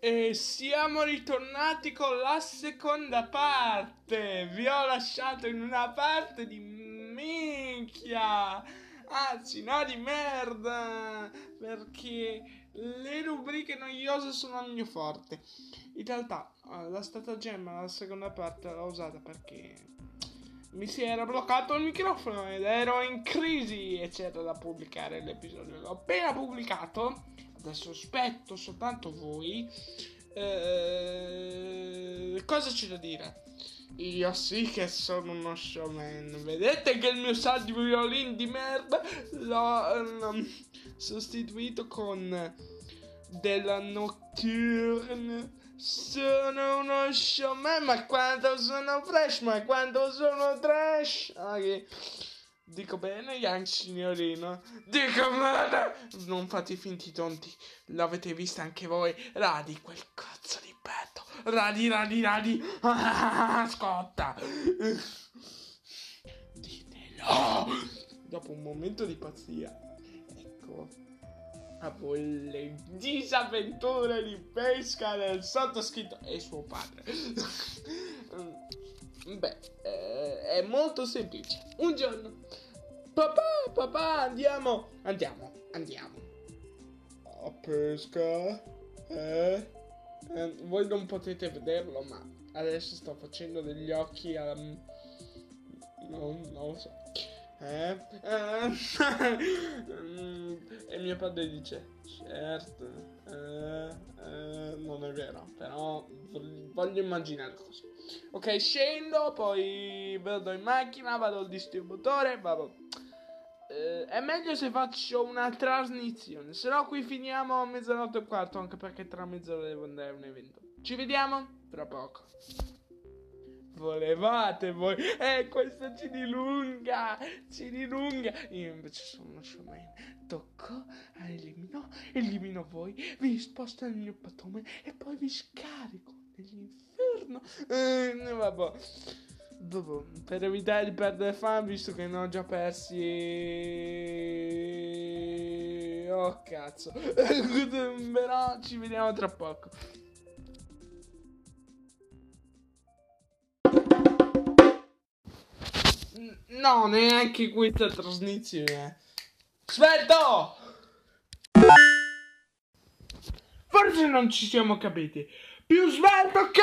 E siamo ritornati con la seconda parte. Vi ho lasciato in una parte di minchia. Anzi, no di merda. Perché le rubriche noiose sono il mio forte. In realtà, eh, la stratagemma, la seconda parte l'ho usata perché mi si era bloccato il microfono ed ero in crisi e c'era da pubblicare l'episodio. L'ho appena pubblicato, adesso aspetto soltanto voi. Eh, cosa c'è da dire? Io sì che sono uno showman. Vedete che il mio saldo violin di merda l'ho um, sostituito con della Nocturne sono uno showman, ma quanto sono fresh, ma quanto sono trash. Okay. Dico bene, Young signorino. Dico bene. Non fate finti tonti. L'avete vista anche voi. Radi quel cazzo di petto. Radi, radi, radi. Ah, scotta. Ditelo. Dopo un momento di pazzia. Ecco a voi le disavventure di pesca del sottoscritto e suo padre. Beh, eh, è molto semplice. Un giorno, papà, papà, andiamo, andiamo, andiamo. A pesca? Eh? eh voi non potete vederlo, ma adesso sto facendo degli occhi a... Non, non lo so. Eh? eh. e mio padre dice, certo, eh, eh, non è vero, però voglio immaginare così. Ok, scendo, poi vado in macchina, vado al distributore, vado... Eh, è meglio se faccio una trasmissione, se no qui finiamo a mezzanotte e quarto, anche perché tra mezz'ora devo andare a un evento. Ci vediamo tra poco volevate voi. Eh, questo ci dilunga, ci dilunga. Io invece sono uno showman. Tocco, elimino, elimino voi, vi sposto nel mio patome e poi vi scarico nell'inferno. Eh, vabbè. Dopo, per evitare di perdere fan, visto che ne ho già persi. Oh cazzo. Però ci vediamo tra poco. No, neanche questa trasmissione. Svelto! Forse non ci siamo capiti. Più svelto che...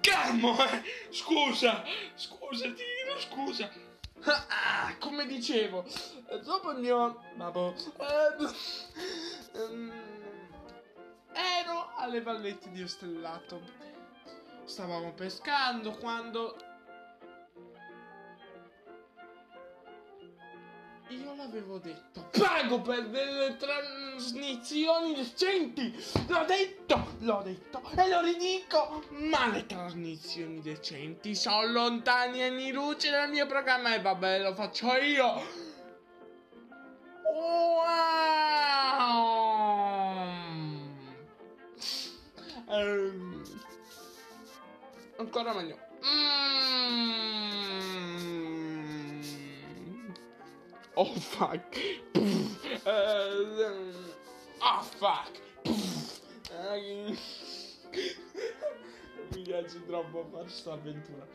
Calmo, eh. Scusa, scusa, Tino, scusa. Ah, come dicevo, dopo il mio... Babbo... Eh, um, ero alle vallette di Ostellato. Stavamo pescando quando... Io l'avevo detto. Pago per delle trasmissioni decenti. L'ho detto, l'ho detto e lo ridico. Ma le trasmissioni decenti sono lontani anni luce dal mio programma e vabbè, lo faccio io. Wow! Ancora meglio. Mm. Oh fuck. Uh, oh fuck. Mi piace troppo fare questa avventura.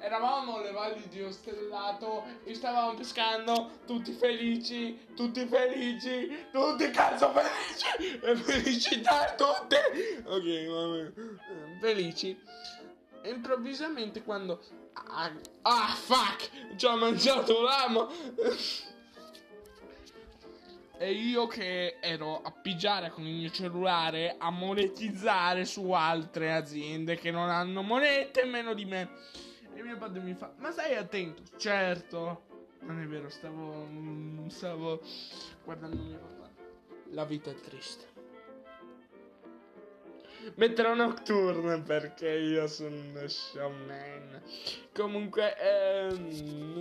Eravamo alle valli di Ostellato e stavamo pescando, tutti felici, tutti felici, tutti cazzo felici, e felicità tutte. Ok, vabbè, felici. E improvvisamente quando... Ah, ah fuck, ci ho mangiato l'amo. E io che ero a pigiare con il mio cellulare a monetizzare su altre aziende che non hanno monete meno di me. E mio padre mi fa: Ma stai attento? Certo. Non è vero, stavo. Stavo guardando mio papà. La vita è triste. Metterò nocturne perché io sono uno showman. Comunque. Ehm...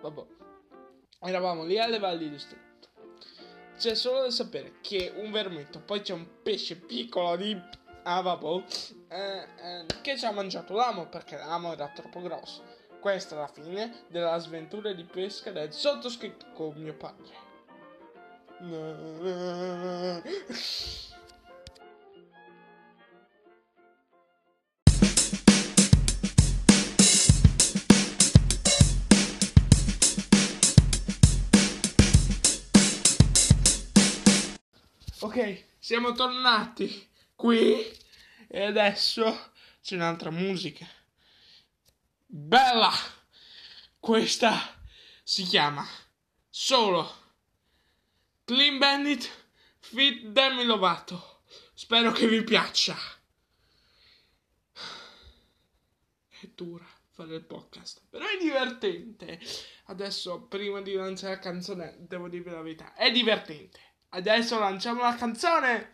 Vabbè. Eravamo lì alle valli di Stretto c'è solo da sapere che un vermetto, poi c'è un pesce piccolo di ah vabbè, eh, eh, che ci ha mangiato l'amo perché l'amo era troppo grosso. Questa è la fine della sventura di pesca del sottoscritto con mio padre. Ok, siamo tornati qui e adesso c'è un'altra musica. Bella! Questa si chiama Solo Clean Bandit Fit Demi Lovato. Spero che vi piaccia. È dura fare il podcast, però è divertente. Adesso, prima di lanciare la canzone, devo dirvi la verità, è divertente. Adesso lanciamo la canzone.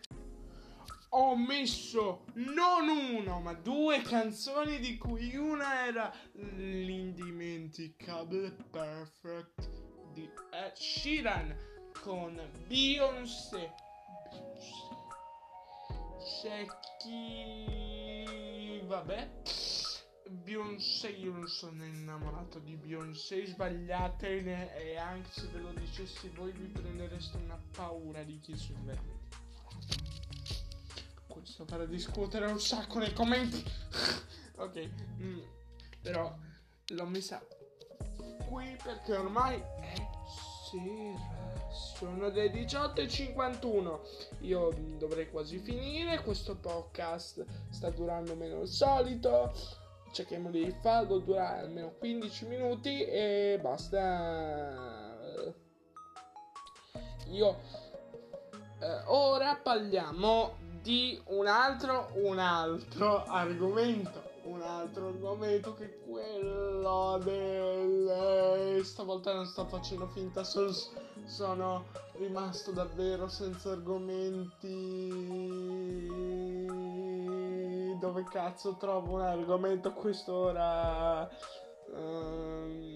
Ho messo non uno, ma due canzoni di cui una era l'indimenticabile Perfect di Ed Sheeran con Beyoncé. C'è chi... vabbè. Beyoncé, io non sono innamorato di Beyoncé, sbagliate e anche se ve lo dicessi voi vi prendereste una paura di chi sono veramente. Questo farà discutere un sacco nei commenti. ok, mm, però l'ho messa qui perché ormai è sera. Sono le 18.51. Io dovrei quasi finire. Questo podcast sta durando meno del solito cerchiamo di farlo durare almeno 15 minuti e basta. Io eh, ora parliamo di un altro, un altro argomento. Un altro argomento che quello del. Stavolta non sto facendo finta, sono, sono rimasto davvero senza argomenti dove cazzo trovo un argomento a quest'ora? Um...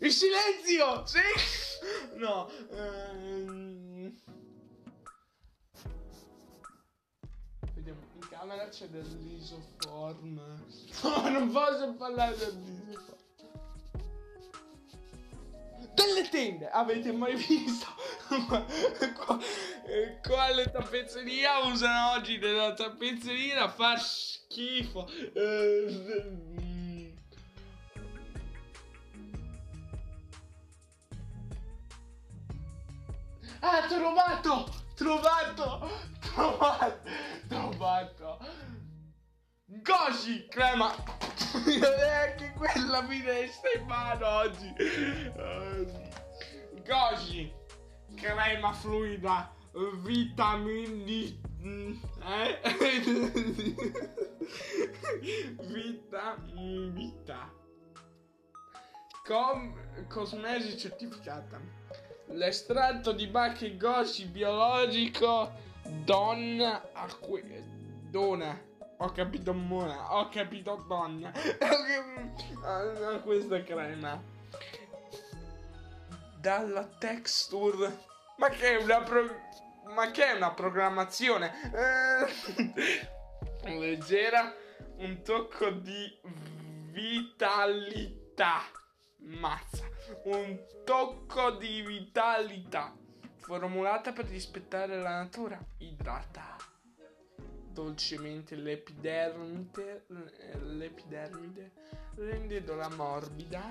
Il silenzio! Sì! No. Um... camera c'è dell'isoform. No, non posso parlare dell'isoform. Delle tende! Avete mai visto? quale tappezzeria usano oggi della tappezzeria a far schifo ah trovato trovato trovato trovato Goshi crema. Neanche quella finestra in mano oggi. Goshi crema fluida vitamini eh? vita vita Com- cosmesi certificata. L'estratto di Bacchi Goshi biologico donna acqu- dona. Ho capito mona. Ho capito donna questa crema. Dalla texture. Ma che è una pro- ma che è una programmazione? Eh, leggera, un tocco di vitalità. Mazza, un tocco di vitalità formulata per rispettare la natura. Idrata dolcemente l'epidermide, l'epidermide rendendola morbida,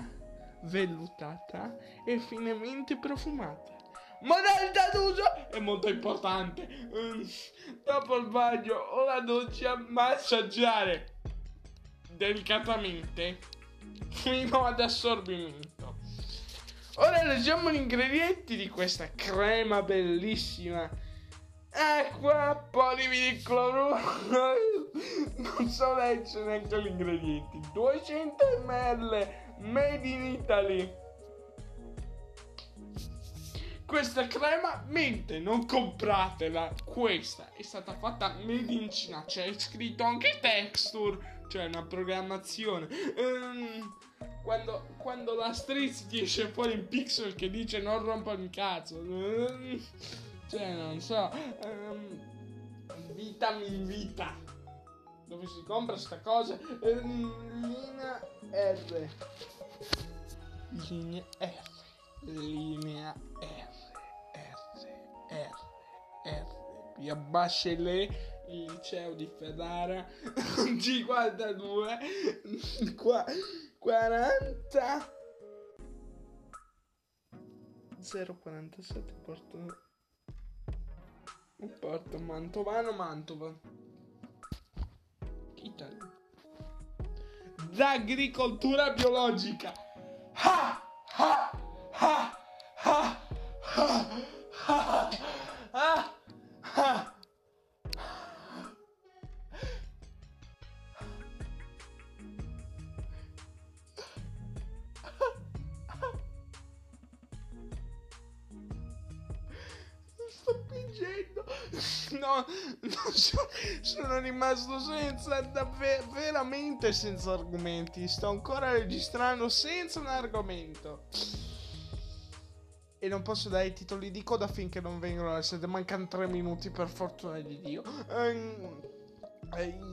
vellutata e finemente profumata modalità d'uso è molto importante. Mm, dopo il bagno o la doccia, massaggiare delicatamente fino ad assorbimento. Ora leggiamo gli ingredienti di questa crema bellissima. Acqua, polivi di cloruro. non so leggere neanche gli ingredienti. 200 ml made in Italy questa crema mente non compratela questa è stata fatta made in Cina c'è scritto anche texture cioè una programmazione um, quando, quando la Street ti esce fuori il pixel che dice non rompa il cazzo. Cioè, non so. Um, vita mi vita. Dove si compra sta cosa? Linea R. Linea R. Linea R. R. R. R. Via Bachelet, il liceo di Ferrara. G42. Qua. 40 047 porto porto Mantovano Mantova. Italia. D'agricoltura biologica. Ha ha No, no so, sono rimasto senza, davvero, veramente senza argomenti. Sto ancora registrando senza un argomento. E non posso dare i titoli di coda finché non vengono alle 7. Mancano 3 minuti per fortuna di Dio. Um,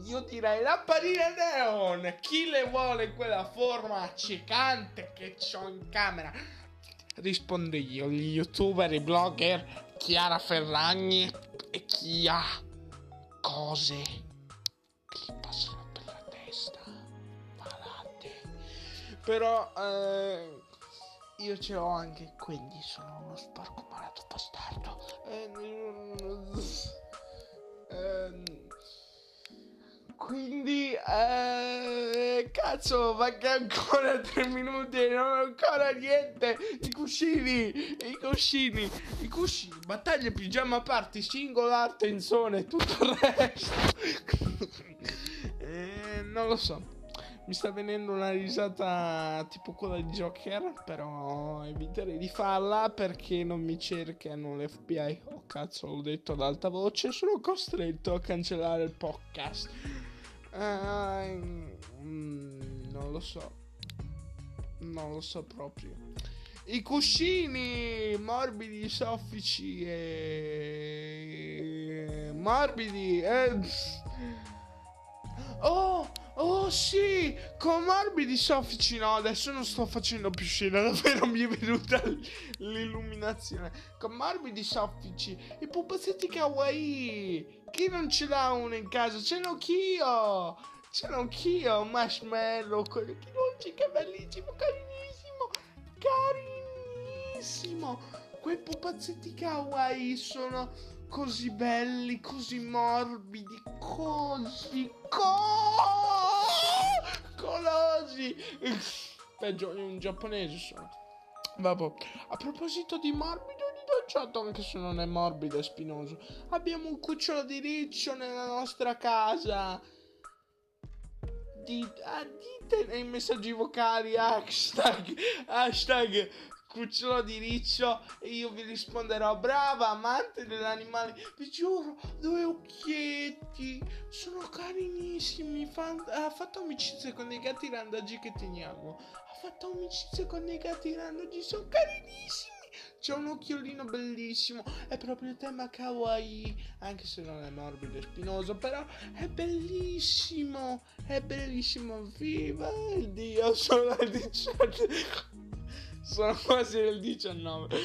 io direi lampadina neon. Chi le vuole quella forma accecante che ho in camera? Rispondo io, gli youtuber, i blogger, Chiara Ferragni e chi ha cose che gli passano per la testa. Malate. Però eh, io ce l'ho anche, quindi sono uno sporco malato bastardo. Eh, eh, quindi, eh, cazzo, manca ancora tre minuti e non ho ancora niente. I cuscini, i cuscini, i cuscini, battaglia, pigiama party, singola, tenzone, tutto il resto. eh, non lo so. Mi sta venendo una risata tipo quella di Joker, però eviterei di farla perché non mi cercano l'FBI. Oh cazzo, l'ho detto ad alta voce, sono costretto a cancellare il podcast. Uh, mm, non lo so. Non lo so proprio. I cuscini morbidi, soffici e morbidi. Eh. Oh, oh sì, con morbidi soffici. No, adesso non sto facendo più scena, davvero mi è venuta l'illuminazione. Con morbidi soffici, i pupazzetti kawaii. Chi non ce l'ha uno in casa? Ce l'ho anch'io! Ce l'ho anch'io, marshmallow con gli occhi che bellissimo, carinissimo, carinissimo. Quei pupazzetti kawaii sono così belli, così morbidi, così co- colosi. Peggio di un giapponese sono. Vabbè, a proposito di morbido dolciotto, anche se non è morbido e spinoso, abbiamo un cucciolo di riccio nella nostra casa. Dite, ah, dite nei messaggi vocali hashtag, hashtag cucciolo di riccio e io vi risponderò. Brava amante degli animali. Vi giuro due occhietti. Sono carinissimi. Fan- ha fatto amicizia con i gatti randaggi che teniamo. Ha fatto amicizia con i gatti randaggi sono carinissimi. C'è un occhiolino bellissimo, è proprio il tema kawaii, anche se non è morbido e spinoso, però è bellissimo, è bellissimo, viva il Dio, sono al 17, sono quasi nel 19,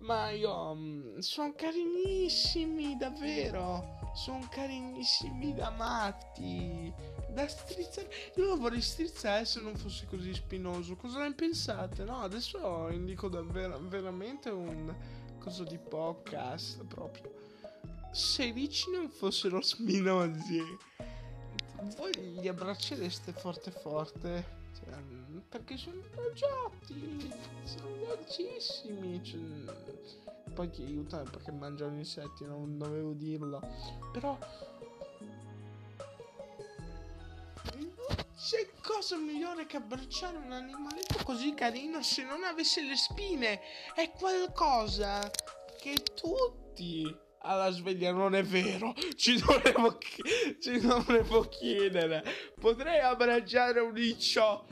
ma io, mm, sono carinissimi, davvero, sono carinissimi da matti da strizzare. Io lo vorrei strizzare se non fosse così spinoso. Cosa ne pensate? No, adesso indico davvero veramente un coso di podcast proprio. Se i ricci non fossero spinosi, voi li abbraccereste forte forte. Perché sono dolciotti, sono dolcissimi. Cioè, poi ti aiutano perché mangiano insetti, non dovevo dirlo. Però C'è cosa migliore che abbracciare un animaletto così carino se non avesse le spine? È qualcosa che tutti alla sveglia non è vero. Ci dovevo, ci dovevo chiedere. Potrei abbracciare un riccio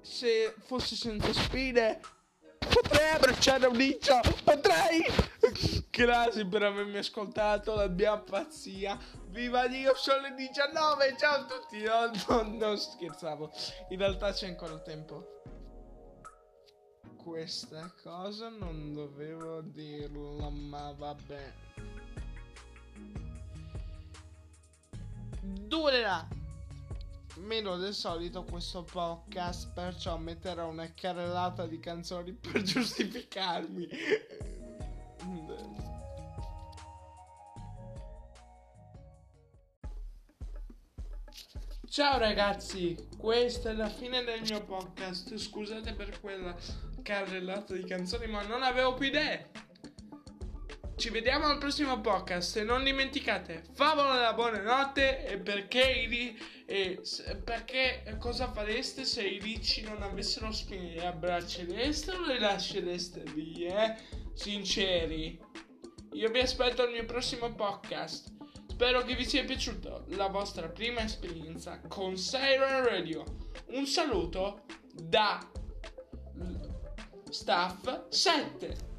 se fosse senza spine potrei abbracciare un niccio, potrei. Grazie per avermi ascoltato, la mia pazzia. Viva Dio, sono le 19, ciao a tutti. No, no, non scherzavo, in realtà c'è ancora tempo. Questa cosa non dovevo dirla, ma vabbè. Durerà meno del solito questo podcast, perciò metterò una carrellata di canzoni per giustificarmi. Ciao ragazzi, questa è la fine del mio podcast. Scusate per quella carrellata di canzoni, ma non avevo più idee. Ci vediamo al prossimo podcast e non dimenticate, favola della buonanotte e perché, i, e perché cosa fareste se i ricci non avessero spine? Li abbraccereste o li lascereste lì, eh? Sinceri. Io vi aspetto al mio prossimo podcast. Spero che vi sia piaciuta la vostra prima esperienza con Siren Radio. Un saluto da Staff 7.